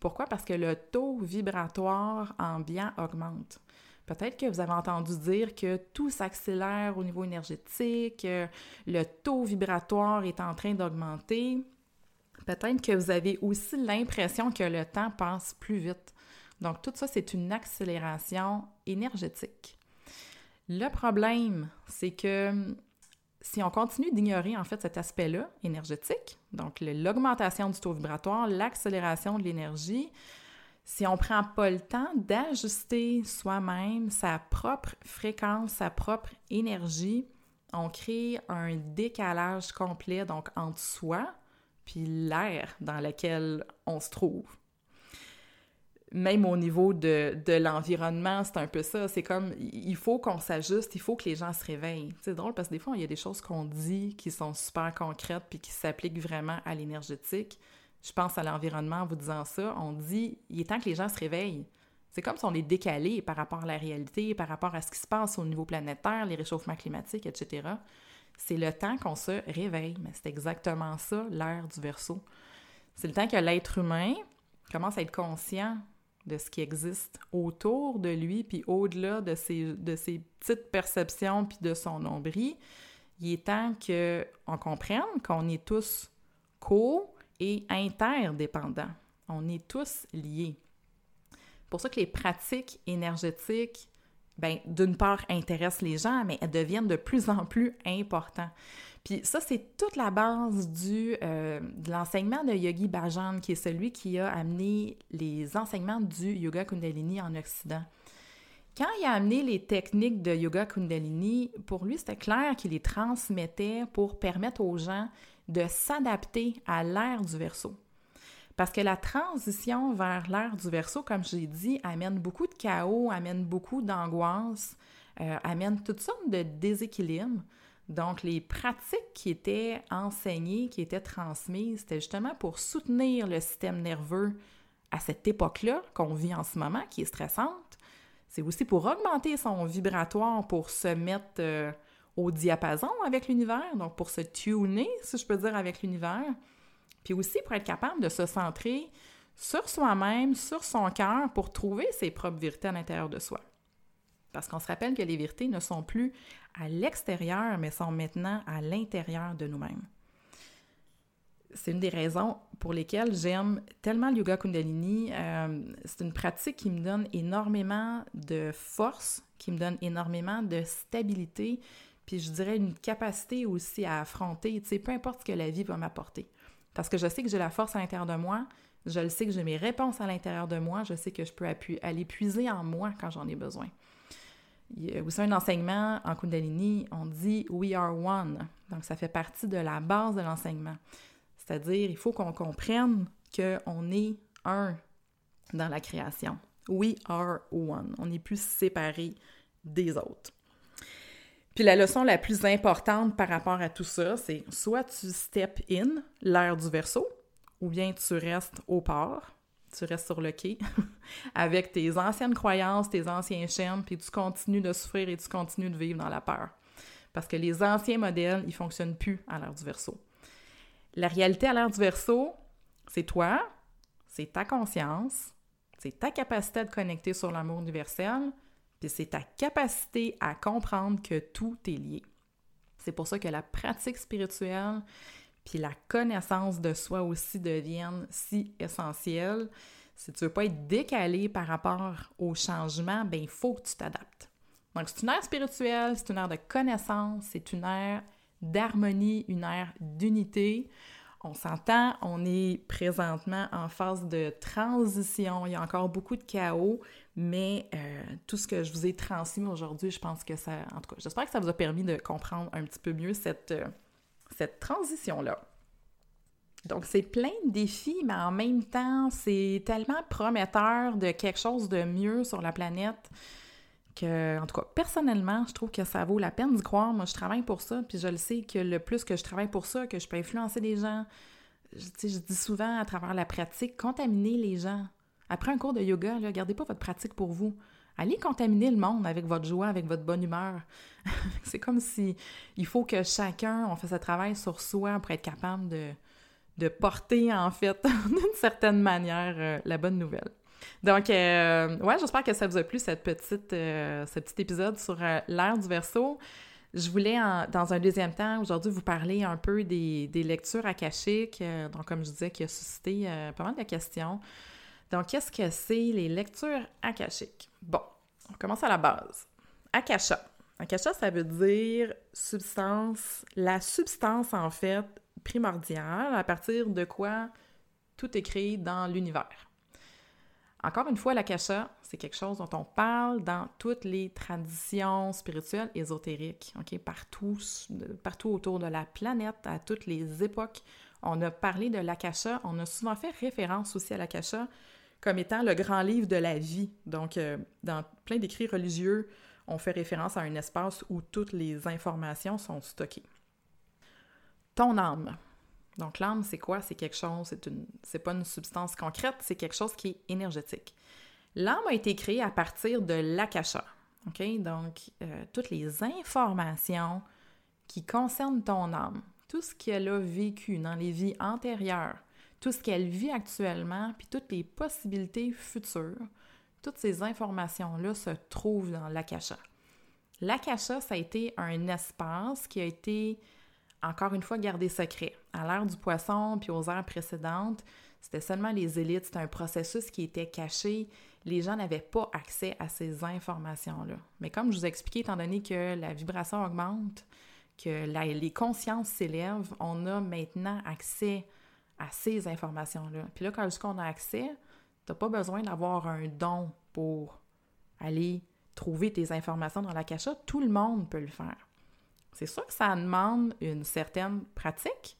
Pourquoi? Parce que le taux vibratoire ambiant augmente. Peut-être que vous avez entendu dire que tout s'accélère au niveau énergétique, le taux vibratoire est en train d'augmenter. Peut-être que vous avez aussi l'impression que le temps passe plus vite. Donc, tout ça, c'est une accélération énergétique. Le problème, c'est que hum, si on continue d'ignorer en fait cet aspect-là énergétique, donc l'augmentation du taux vibratoire, l'accélération de l'énergie, si on ne prend pas le temps d'ajuster soi-même sa propre fréquence, sa propre énergie, on crée un décalage complet donc entre soi puis l'air dans lequel on se trouve même au niveau de, de l'environnement, c'est un peu ça. C'est comme, il faut qu'on s'ajuste, il faut que les gens se réveillent. C'est drôle parce que des fois, il y a des choses qu'on dit qui sont super concrètes puis qui s'appliquent vraiment à l'énergétique. je pense à l'environnement en vous disant ça, on dit il est temps que les gens se réveillent. C'est comme si on est décalé par rapport à la réalité, par rapport à ce qui se passe au niveau planétaire, les réchauffements climatiques, etc. C'est le temps qu'on se réveille. Mais c'est exactement ça, l'ère du verso. C'est le temps que l'être humain commence à être conscient de ce qui existe autour de lui, puis au-delà de ses, petites perceptions, puis de son nombril. Il est temps qu'on comprenne qu'on est tous co- et interdépendants. On est tous liés. pour ça que les pratiques énergétiques, ben, d'une part, intéressent les gens, mais elles deviennent de plus en plus importantes. Puis ça, c'est toute la base euh, de l'enseignement de Yogi Bhajan, qui est celui qui a amené les enseignements du Yoga Kundalini en Occident. Quand il a amené les techniques de Yoga Kundalini, pour lui, c'était clair qu'il les transmettait pour permettre aux gens de s'adapter à l'ère du verso. Parce que la transition vers l'ère du verso, comme j'ai dit, amène beaucoup de chaos, amène beaucoup d'angoisse, euh, amène toutes sortes de déséquilibres. Donc, les pratiques qui étaient enseignées, qui étaient transmises, c'était justement pour soutenir le système nerveux à cette époque-là qu'on vit en ce moment, qui est stressante. C'est aussi pour augmenter son vibratoire, pour se mettre euh, au diapason avec l'univers, donc pour se tuner, si je peux dire, avec l'univers. Puis aussi pour être capable de se centrer sur soi-même, sur son cœur, pour trouver ses propres vérités à l'intérieur de soi. Parce qu'on se rappelle que les vérités ne sont plus à l'extérieur, mais sont maintenant à l'intérieur de nous-mêmes. C'est une des raisons pour lesquelles j'aime tellement le yoga kundalini. Euh, c'est une pratique qui me donne énormément de force, qui me donne énormément de stabilité, puis je dirais une capacité aussi à affronter, tu sais, peu importe ce que la vie va m'apporter. Parce que je sais que j'ai la force à l'intérieur de moi, je le sais que j'ai mes réponses à l'intérieur de moi, je sais que je peux aller puiser en moi quand j'en ai besoin. Il y a aussi un enseignement en Kundalini, on dit We are one. Donc, ça fait partie de la base de l'enseignement. C'est-à-dire, il faut qu'on comprenne qu'on est un dans la création. We are one. On n'est plus séparés des autres. Puis la leçon la plus importante par rapport à tout ça, c'est soit tu step in l'ère du verso, ou bien tu restes au port, tu restes sur le quai avec tes anciennes croyances, tes anciens chaînes, puis tu continues de souffrir et tu continues de vivre dans la peur. Parce que les anciens modèles, ils fonctionnent plus à l'ère du verso. La réalité à l'ère du verso, c'est toi, c'est ta conscience, c'est ta capacité te connecter sur l'amour universel, c'est ta capacité à comprendre que tout est lié. C'est pour ça que la pratique spirituelle puis la connaissance de soi aussi deviennent si essentielles. Si tu veux pas être décalé par rapport au changement, ben il faut que tu t'adaptes. Donc c'est une ère spirituelle, c'est une ère de connaissance, c'est une ère d'harmonie, une ère d'unité. On s'entend, on est présentement en phase de transition. Il y a encore beaucoup de chaos, mais euh, tout ce que je vous ai transmis aujourd'hui, je pense que ça, en tout cas, j'espère que ça vous a permis de comprendre un petit peu mieux cette, euh, cette transition-là. Donc, c'est plein de défis, mais en même temps, c'est tellement prometteur de quelque chose de mieux sur la planète en tout cas, personnellement, je trouve que ça vaut la peine d'y croire. Moi, je travaille pour ça, puis je le sais que le plus que je travaille pour ça, que je peux influencer des gens, je, je dis souvent à travers la pratique, contaminer les gens. Après un cours de yoga, là, gardez pas votre pratique pour vous. Allez contaminer le monde avec votre joie, avec votre bonne humeur. c'est comme si il faut que chacun, on fasse un travail sur soi pour être capable de, de porter, en fait, d'une certaine manière, euh, la bonne nouvelle. Donc, euh, ouais, j'espère que ça vous a plu, cette petite, euh, ce petit épisode sur l'ère du verso. Je voulais, dans un deuxième temps, aujourd'hui, vous parler un peu des, des lectures akashiques, donc comme je disais, qui a suscité pas mal de questions. Donc, qu'est-ce que c'est les lectures akashiques? Bon, on commence à la base. Akasha. Akasha, ça veut dire substance, la substance en fait primordiale à partir de quoi tout est créé dans l'univers. Encore une fois, l'akasha, c'est quelque chose dont on parle dans toutes les traditions spirituelles ésotériques, partout, partout autour de la planète, à toutes les époques. On a parlé de l'akasha, on a souvent fait référence aussi à l'akasha comme étant le grand livre de la vie. Donc, euh, dans plein d'écrits religieux, on fait référence à un espace où toutes les informations sont stockées. Ton âme. Donc l'âme, c'est quoi? C'est quelque chose, c'est une c'est pas une substance concrète, c'est quelque chose qui est énergétique. L'âme a été créée à partir de l'akasha. Donc, euh, toutes les informations qui concernent ton âme, tout ce qu'elle a vécu dans les vies antérieures, tout ce qu'elle vit actuellement, puis toutes les possibilités futures, toutes ces informations-là se trouvent dans l'akasha. L'akasha, ça a été un espace qui a été, encore une fois, gardé secret. À l'ère du poisson, puis aux ères précédentes, c'était seulement les élites, c'était un processus qui était caché. Les gens n'avaient pas accès à ces informations-là. Mais comme je vous ai expliqué, étant donné que la vibration augmente, que les consciences s'élèvent, on a maintenant accès à ces informations-là. Puis là, quand on a accès, tu n'as pas besoin d'avoir un don pour aller trouver tes informations dans la cachette. Tout le monde peut le faire. C'est sûr que ça demande une certaine pratique.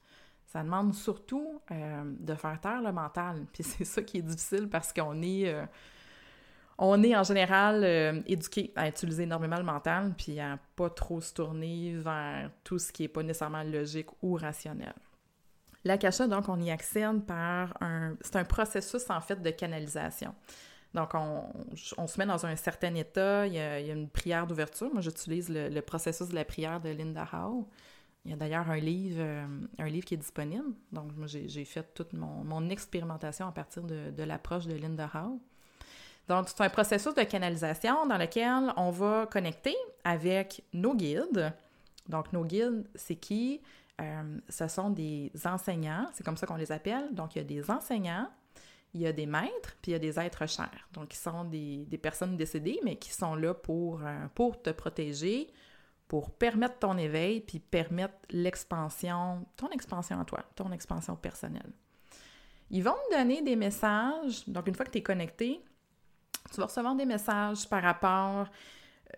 Ça demande surtout euh, de faire taire le mental. Puis c'est ça qui est difficile parce qu'on est, euh, on est en général euh, éduqué à utiliser énormément le mental puis à pas trop se tourner vers tout ce qui est pas nécessairement logique ou rationnel. L'akasha, donc, on y accède par un... C'est un processus, en fait, de canalisation. Donc, on, se met dans un certain état, il y a, une prière d'ouverture. Moi, j'utilise le, processus de la prière de Linda Howe. Il y a d'ailleurs un livre, euh, un livre qui est disponible. Donc, moi, j'ai fait toute mon, expérimentation à partir de, l'approche de Linda Howe. Donc, c'est un processus de canalisation dans lequel on va connecter avec nos guides. Donc, nos guides, c'est qui? Euh, ce sont des enseignants, c'est comme ça qu'on les appelle. Donc, il y a des enseignants, il y a des maîtres, puis il y a des êtres chers. Donc, ils sont des, personnes décédées, mais qui sont là pour, euh, pour te protéger, pour permettre ton éveil, puis permettre l'expansion, ton expansion à toi, ton expansion personnelle. Ils vont te donner des messages. Donc, une fois que tu es connecté, tu vas recevoir des messages par rapport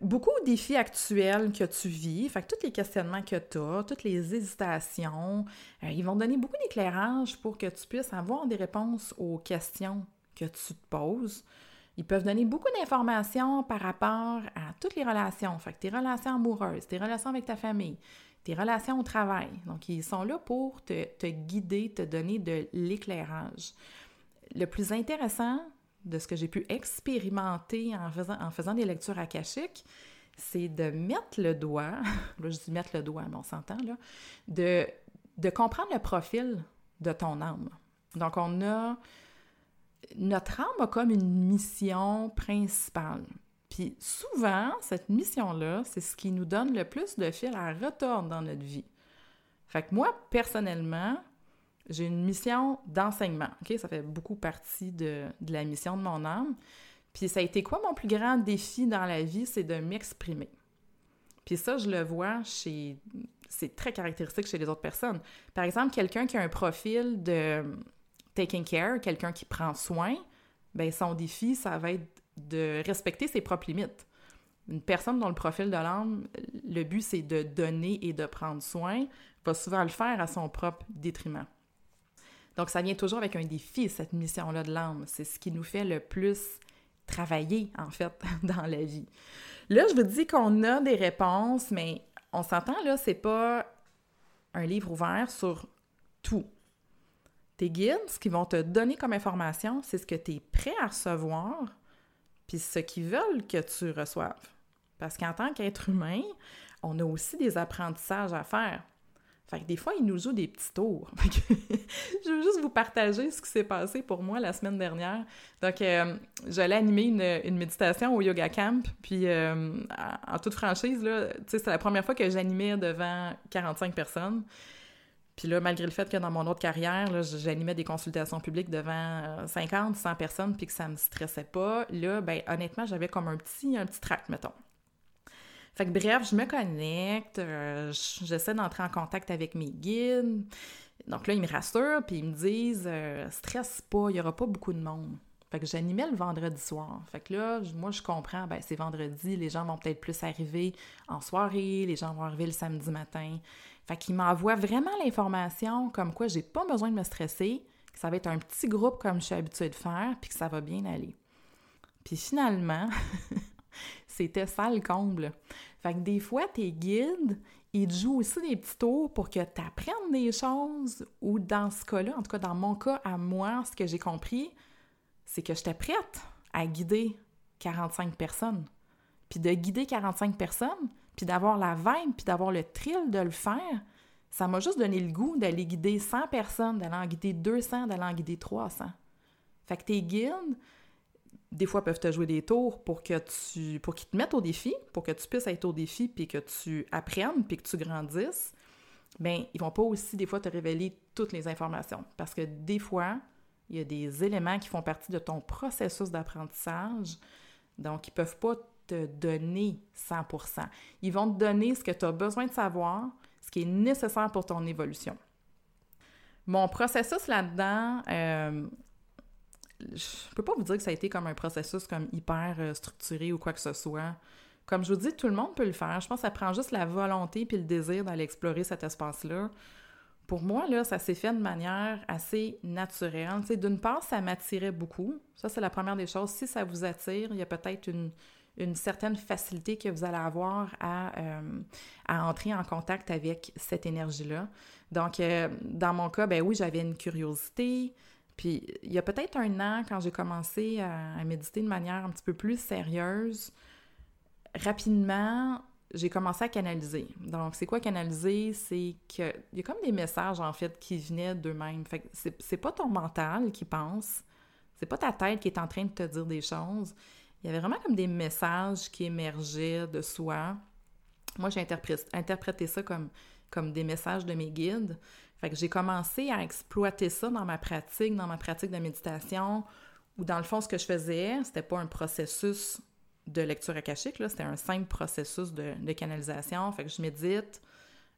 beaucoup de défis actuels que tu vis, fait que tous les questionnements que tu as, toutes les hésitations, euh, ils vont donner beaucoup d'éclairage pour que tu puisses avoir des réponses aux questions que tu te poses. Ils peuvent donner beaucoup d'informations par rapport à toutes les relations, fait que tes relations amoureuses, tes relations avec ta famille, tes relations au travail. Donc, ils sont là pour te, guider, te donner de l'éclairage. Le plus intéressant, de ce que j'ai pu expérimenter en faisant, des lectures akashiques, c'est de mettre le doigt, là je dis mettre le doigt, mais on s'entend, là, de comprendre le profil de ton âme. Donc on a, notre âme a comme une mission principale. Puis souvent, cette mission-là, c'est ce qui nous donne le plus de fil à retordre dans notre vie. Fait que moi, personnellement, j'ai une mission d'enseignement. OK? Ça fait beaucoup partie de, la mission de mon âme. Puis ça a été quoi mon plus grand défi dans la vie? C'est de m'exprimer. Puis ça, je le vois chez. C'est très caractéristique chez les autres personnes. Par exemple, quelqu'un qui a un profil de taking care, quelqu'un qui prend soin, ben son défi, ça va être de respecter ses propres limites. Une personne dont le profil de l'âme, le but c'est de donner et de prendre soin, va souvent le faire à son propre détriment. Donc, ça vient toujours avec un défi, cette mission-là de l'âme. C'est ce qui nous fait le plus travailler, en fait, dans la vie. Là, je vous dis qu'on a des réponses, mais on s'entend, là, c'est pas un livre ouvert sur tout. Tes guides, ce qu'ils vont te donner comme information, c'est ce que tu es prêt à recevoir, puis ce qu'ils veulent que tu reçoives. Parce qu'en tant qu'être humain, on a aussi des apprentissages à faire. Fait que des fois, ils nous jouent des petits tours. je veux juste vous partager ce qui s'est passé pour moi la semaine dernière. Donc, euh, j'allais animer une, méditation au Yoga Camp, puis euh, en, toute franchise, c'est la première fois que j'animais devant 45 personnes. Puis là, malgré le fait que dans mon autre carrière, j'animais des consultations publiques devant 50, euh, 100 personnes, puis que ça me stressait pas, là, ben honnêtement, j'avais comme un petit, un petit trac, mettons. Fait que bref, je me connecte, euh, j'essaie d'entrer en contact avec mes guides. Donc là, ils me rassurent, puis ils me disent euh, stresse pas, il y aura pas beaucoup de monde. Fait que j'animais le vendredi soir. Fait que là, moi, je comprends, ben c'est vendredi, les gens vont peut-être plus arriver en soirée, les gens vont arriver le samedi matin. Fait qu'ils m'envoient vraiment l'information comme quoi j'ai pas besoin de me stresser, que ça va être un petit groupe comme je suis habituée de faire, puis que ça va bien aller. Puis finalement, C'était ça le comble. Fait que des fois, tes guides, ils te jouent aussi des petits tours pour que tu apprennes des choses, ou dans ce cas-là, en tout cas dans mon cas, à moi, ce que j'ai compris, c'est que j'étais prête à guider 45 personnes. Puis de guider 45 personnes, puis d'avoir la veine, puis d'avoir le thrill de le faire, ça m'a juste donné le goût d'aller guider 100 personnes, d'aller en guider 200, d'aller en guider 300. Fait que tes guides, des fois, peuvent te jouer des tours pour que tu pour qu'ils te mettent au défi, pour que tu puisses être au défi, puis que tu apprennes, puis que tu grandisses. Bien, ils vont pas aussi, des fois, te révéler toutes les informations. Parce que des fois, il y a des éléments qui font partie de ton processus d'apprentissage. Donc, ils peuvent pas te donner 100%. Ils vont te donner ce que tu as besoin de savoir, ce qui est nécessaire pour ton évolution. Mon processus là-dedans, euh, je peux pas vous dire que ça a été comme un processus comme hyper euh, structuré ou quoi que ce soit. Comme je vous dis, tout le monde peut le faire. Je pense que ça prend juste la volonté puis le désir d'aller explorer cet espace-là. Pour moi, là, ça s'est fait de manière assez naturelle. D'une part, ça m'attirait beaucoup. Ça, c'est la première des choses. Si ça vous attire, il y a peut-être une, une certaine facilité que vous allez avoir à, euh, à entrer en contact avec cette énergie-là. Donc, euh, dans mon cas, ben oui, j'avais une curiosité. Puis, il y a peut-être un an, quand j'ai commencé à, méditer de manière un petit peu plus sérieuse, rapidement, j'ai commencé à canaliser. Donc, c'est quoi canaliser? C'est que il y a comme des messages, en fait, qui venaient d'eux-mêmes. Fait que c'est pas ton mental qui pense, c'est pas ta tête qui est en train de te dire des choses, il y avait vraiment comme des messages qui émergeaient de soi. Moi, j'ai interprété, ça comme, comme des messages de mes guides. Fait que j'ai commencé à exploiter ça dans ma pratique, dans ma pratique de méditation, où dans le fond, ce que je faisais, c'était pas un processus de lecture akashique, c'était un simple processus de, canalisation. Fait que je médite,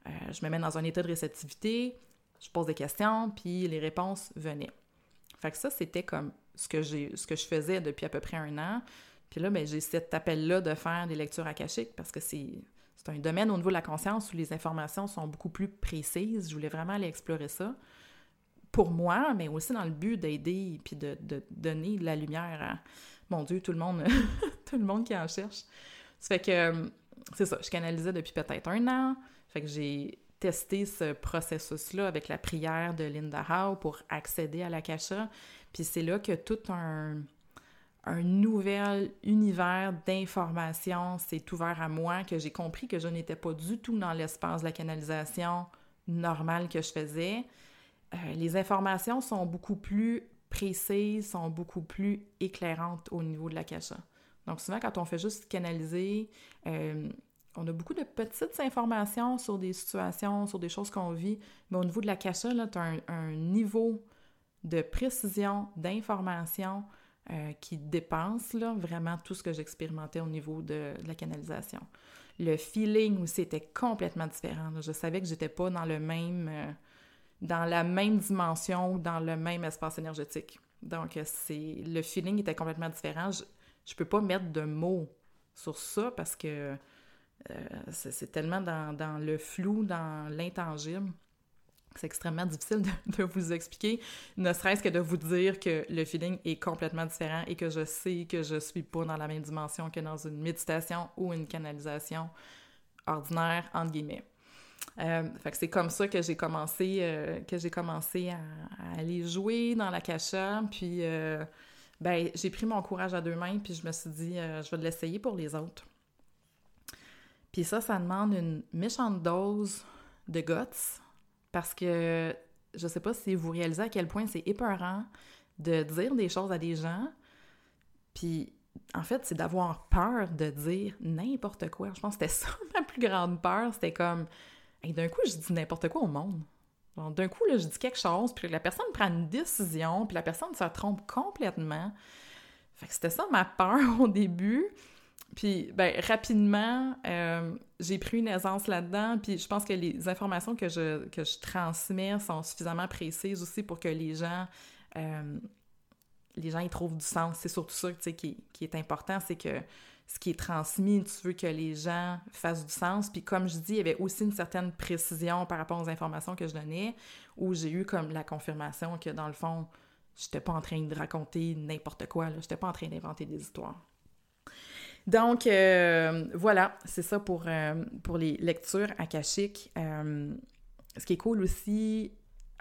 euh, je me mets dans un état de réceptivité, je pose des questions, puis les réponses venaient. Fait que ça, c'était comme ce que, ce que je faisais depuis à peu près un an. Puis là, ben, j'ai cet appel-là de faire des lectures akashiques parce que c'est, un domaine au niveau de la conscience où les informations sont beaucoup plus précises. Je voulais vraiment aller explorer ça pour moi, mais aussi dans le but d'aider puis de, donner de la lumière à, mon Dieu, tout le monde, tout le monde qui en cherche. Ça fait que, c'est ça, je canalisais depuis peut-être un an. Fait que j'ai testé ce processus-là avec la prière de Linda Howe pour accéder à l'akasha. Puis c'est là que tout un nouvel univers d'informations s'est ouvert à moi, que j'ai compris que je n'étais pas du tout dans l'espace de la canalisation normale que je faisais. Euh, les informations sont beaucoup plus précises, sont beaucoup plus éclairantes au niveau de la cacha. Donc souvent, quand on fait juste canaliser, euh, on a beaucoup de petites informations sur des situations, sur des choses qu'on vit, mais au niveau de la cacha, tu as un niveau de précision, d'information, euh, qui dépense vraiment tout ce que j'expérimentais au niveau de, la canalisation. Le feeling aussi était complètement différent. Je savais que j'étais pas dans le même euh, dans la même dimension, dans le même espace énergétique. Donc c'est le feeling était complètement différent. Je, je peux pas mettre de mots sur ça parce que euh, c'est tellement dans, dans, le flou, dans l'intangible. C'est extrêmement difficile de, vous expliquer, ne serait-ce que de vous dire que le feeling est complètement différent et que je sais que je suis pas dans la même dimension que dans une méditation ou une canalisation ordinaire, entre guillemets. Euh, fait que c'est comme ça que j'ai commencé, euh, que j'ai commencé à, aller jouer dans la cacha, puis euh, ben, j'ai pris mon courage à deux mains, puis je me suis dit, je vais l'essayer pour les autres. Puis ça, ça demande une méchante dose de guts, parce que je sais pas si vous réalisez à quel point c'est épeurant de dire des choses à des gens, puis en fait, c'est d'avoir peur de dire n'importe quoi. Je pense que c'était ça ma plus grande peur. C'était comme, d'un coup, je dis n'importe quoi au monde. D'un coup, là, je dis quelque chose, puis la personne prend une décision, puis la personne se trompe complètement. Fait que c'était ça ma peur au début. Puis, ben, rapidement, euh, j'ai pris une aisance là-dedans, puis je pense que les informations que je, que je transmets sont suffisamment précises aussi pour que les gens, euh, les gens y trouvent du sens. C'est surtout ça qui, qui est important, c'est que ce qui est transmis, tu veux que les gens fassent du sens. Puis comme je dis, il y avait aussi une certaine précision par rapport aux informations que je donnais, où j'ai eu comme la confirmation que dans le fond, je n'étais pas en train de raconter n'importe quoi, je n'étais pas en train d'inventer des histoires. Donc, euh, voilà, c'est ça pour, euh, pour les lectures akashiques. Euh, ce qui est cool aussi,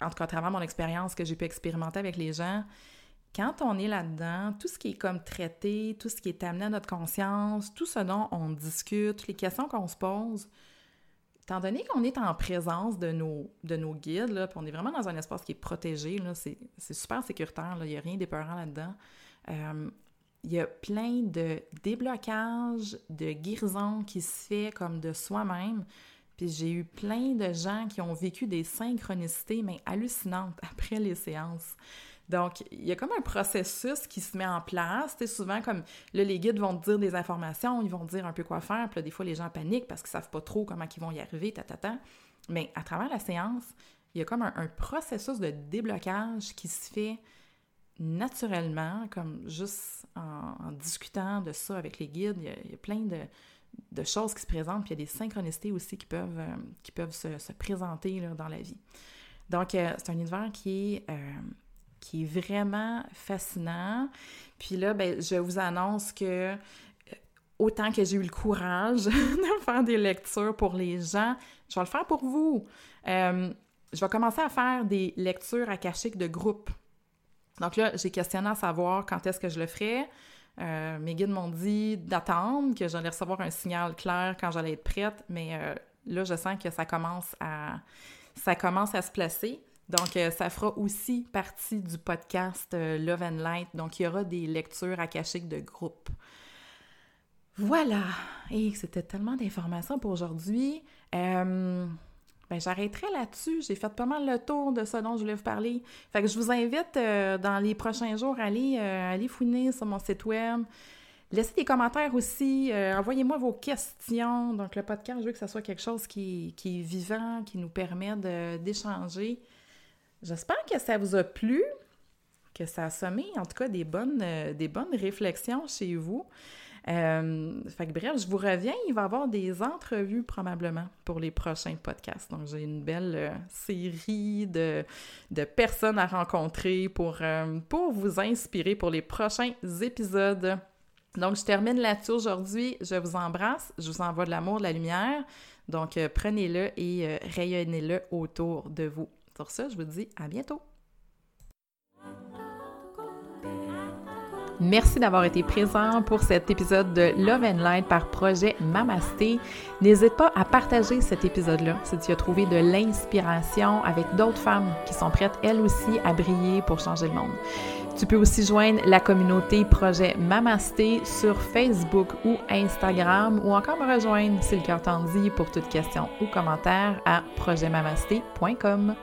en tout cas à travers mon expérience que j'ai pu expérimenter avec les gens, quand on est là-dedans, tout ce qui est comme traité, tout ce qui est amené à notre conscience, tout ce dont on discute, les questions qu'on se pose, étant donné qu'on est en présence de nos, de nos guides, puis on est vraiment dans un espace qui est protégé, c'est super sécuritaire, il n'y a rien d'épeurant là-dedans il y a plein de déblocages, de guérisons qui se fait comme de soi-même. Puis j'ai eu plein de gens qui ont vécu des synchronicités, mais hallucinantes après les séances. Donc, il y a comme un processus qui se met en place. C'est souvent comme, là, les guides vont te dire des informations, ils vont te dire un peu quoi faire. Puis là, des fois, les gens paniquent parce qu'ils savent pas trop comment ils vont y arriver, ta, ta, ta. Mais à travers la séance, il y a comme un processus de déblocage qui se fait naturellement, comme juste en, discutant de ça avec les guides, il y a, plein de, choses qui se présentent, puis il y a des synchronicités aussi qui peuvent, euh, qui peuvent se, présenter dans la vie. Donc, euh, c'est un univers qui est, euh, qui est vraiment fascinant. Puis là, ben, je vous annonce que autant que j'ai eu le courage de faire des lectures pour les gens, je vais le faire pour vous. je vais commencer à faire des lectures akashiques de groupe. Donc là, j'ai questionné à savoir quand est-ce que je le ferais. Euh, mes guides m'ont dit d'attendre, que j'allais recevoir un signal clair quand j'allais être prête, mais euh, là, je sens que ça commence à, ça commence à se placer. Donc, euh, ça fera aussi partie du podcast Love and Light. Donc, il y aura des lectures akashiques de groupe. Voilà! Et c'était tellement d'informations pour aujourd'hui. Ben, j'arrêterai là-dessus. J'ai fait pas mal le tour de ce dont je voulais vous parler. Fait que je vous invite euh, dans les prochains jours à aller, euh, aller fouiner sur mon site web. Laissez des commentaires aussi. Euh, envoyez-moi vos questions. Donc, le podcast, je veux que ce soit quelque chose qui, qui est vivant, qui nous permet d'échanger. J'espère que ça vous a plu, que ça a semé en tout cas des bonnes, des bonnes réflexions chez vous. Euh, fait que bref, je vous reviens, il va y avoir des entrevues probablement pour les prochains podcasts. Donc, j'ai une belle euh, série de, de, personnes à rencontrer pour, euh, pour vous inspirer pour les prochains épisodes. Donc, je termine là-dessus aujourd'hui. Je vous embrasse, je vous envoie de l'amour, de la lumière. Donc, prenez-le et rayonnez-le autour de vous. Sur ça, je vous dis à bientôt. Merci d'avoir été présent pour cet épisode de Love and Light par projet Mamasté. N'hésite pas à partager cet épisode-là si tu as trouvé de l'inspiration avec d'autres femmes qui sont prêtes elles aussi à briller pour changer le monde. Tu peux aussi joindre la communauté Projet Mamasté sur Facebook ou Instagram ou encore me rejoindre si le cœur t'en dit pour toute question ou commentaire à projetmamasté.com.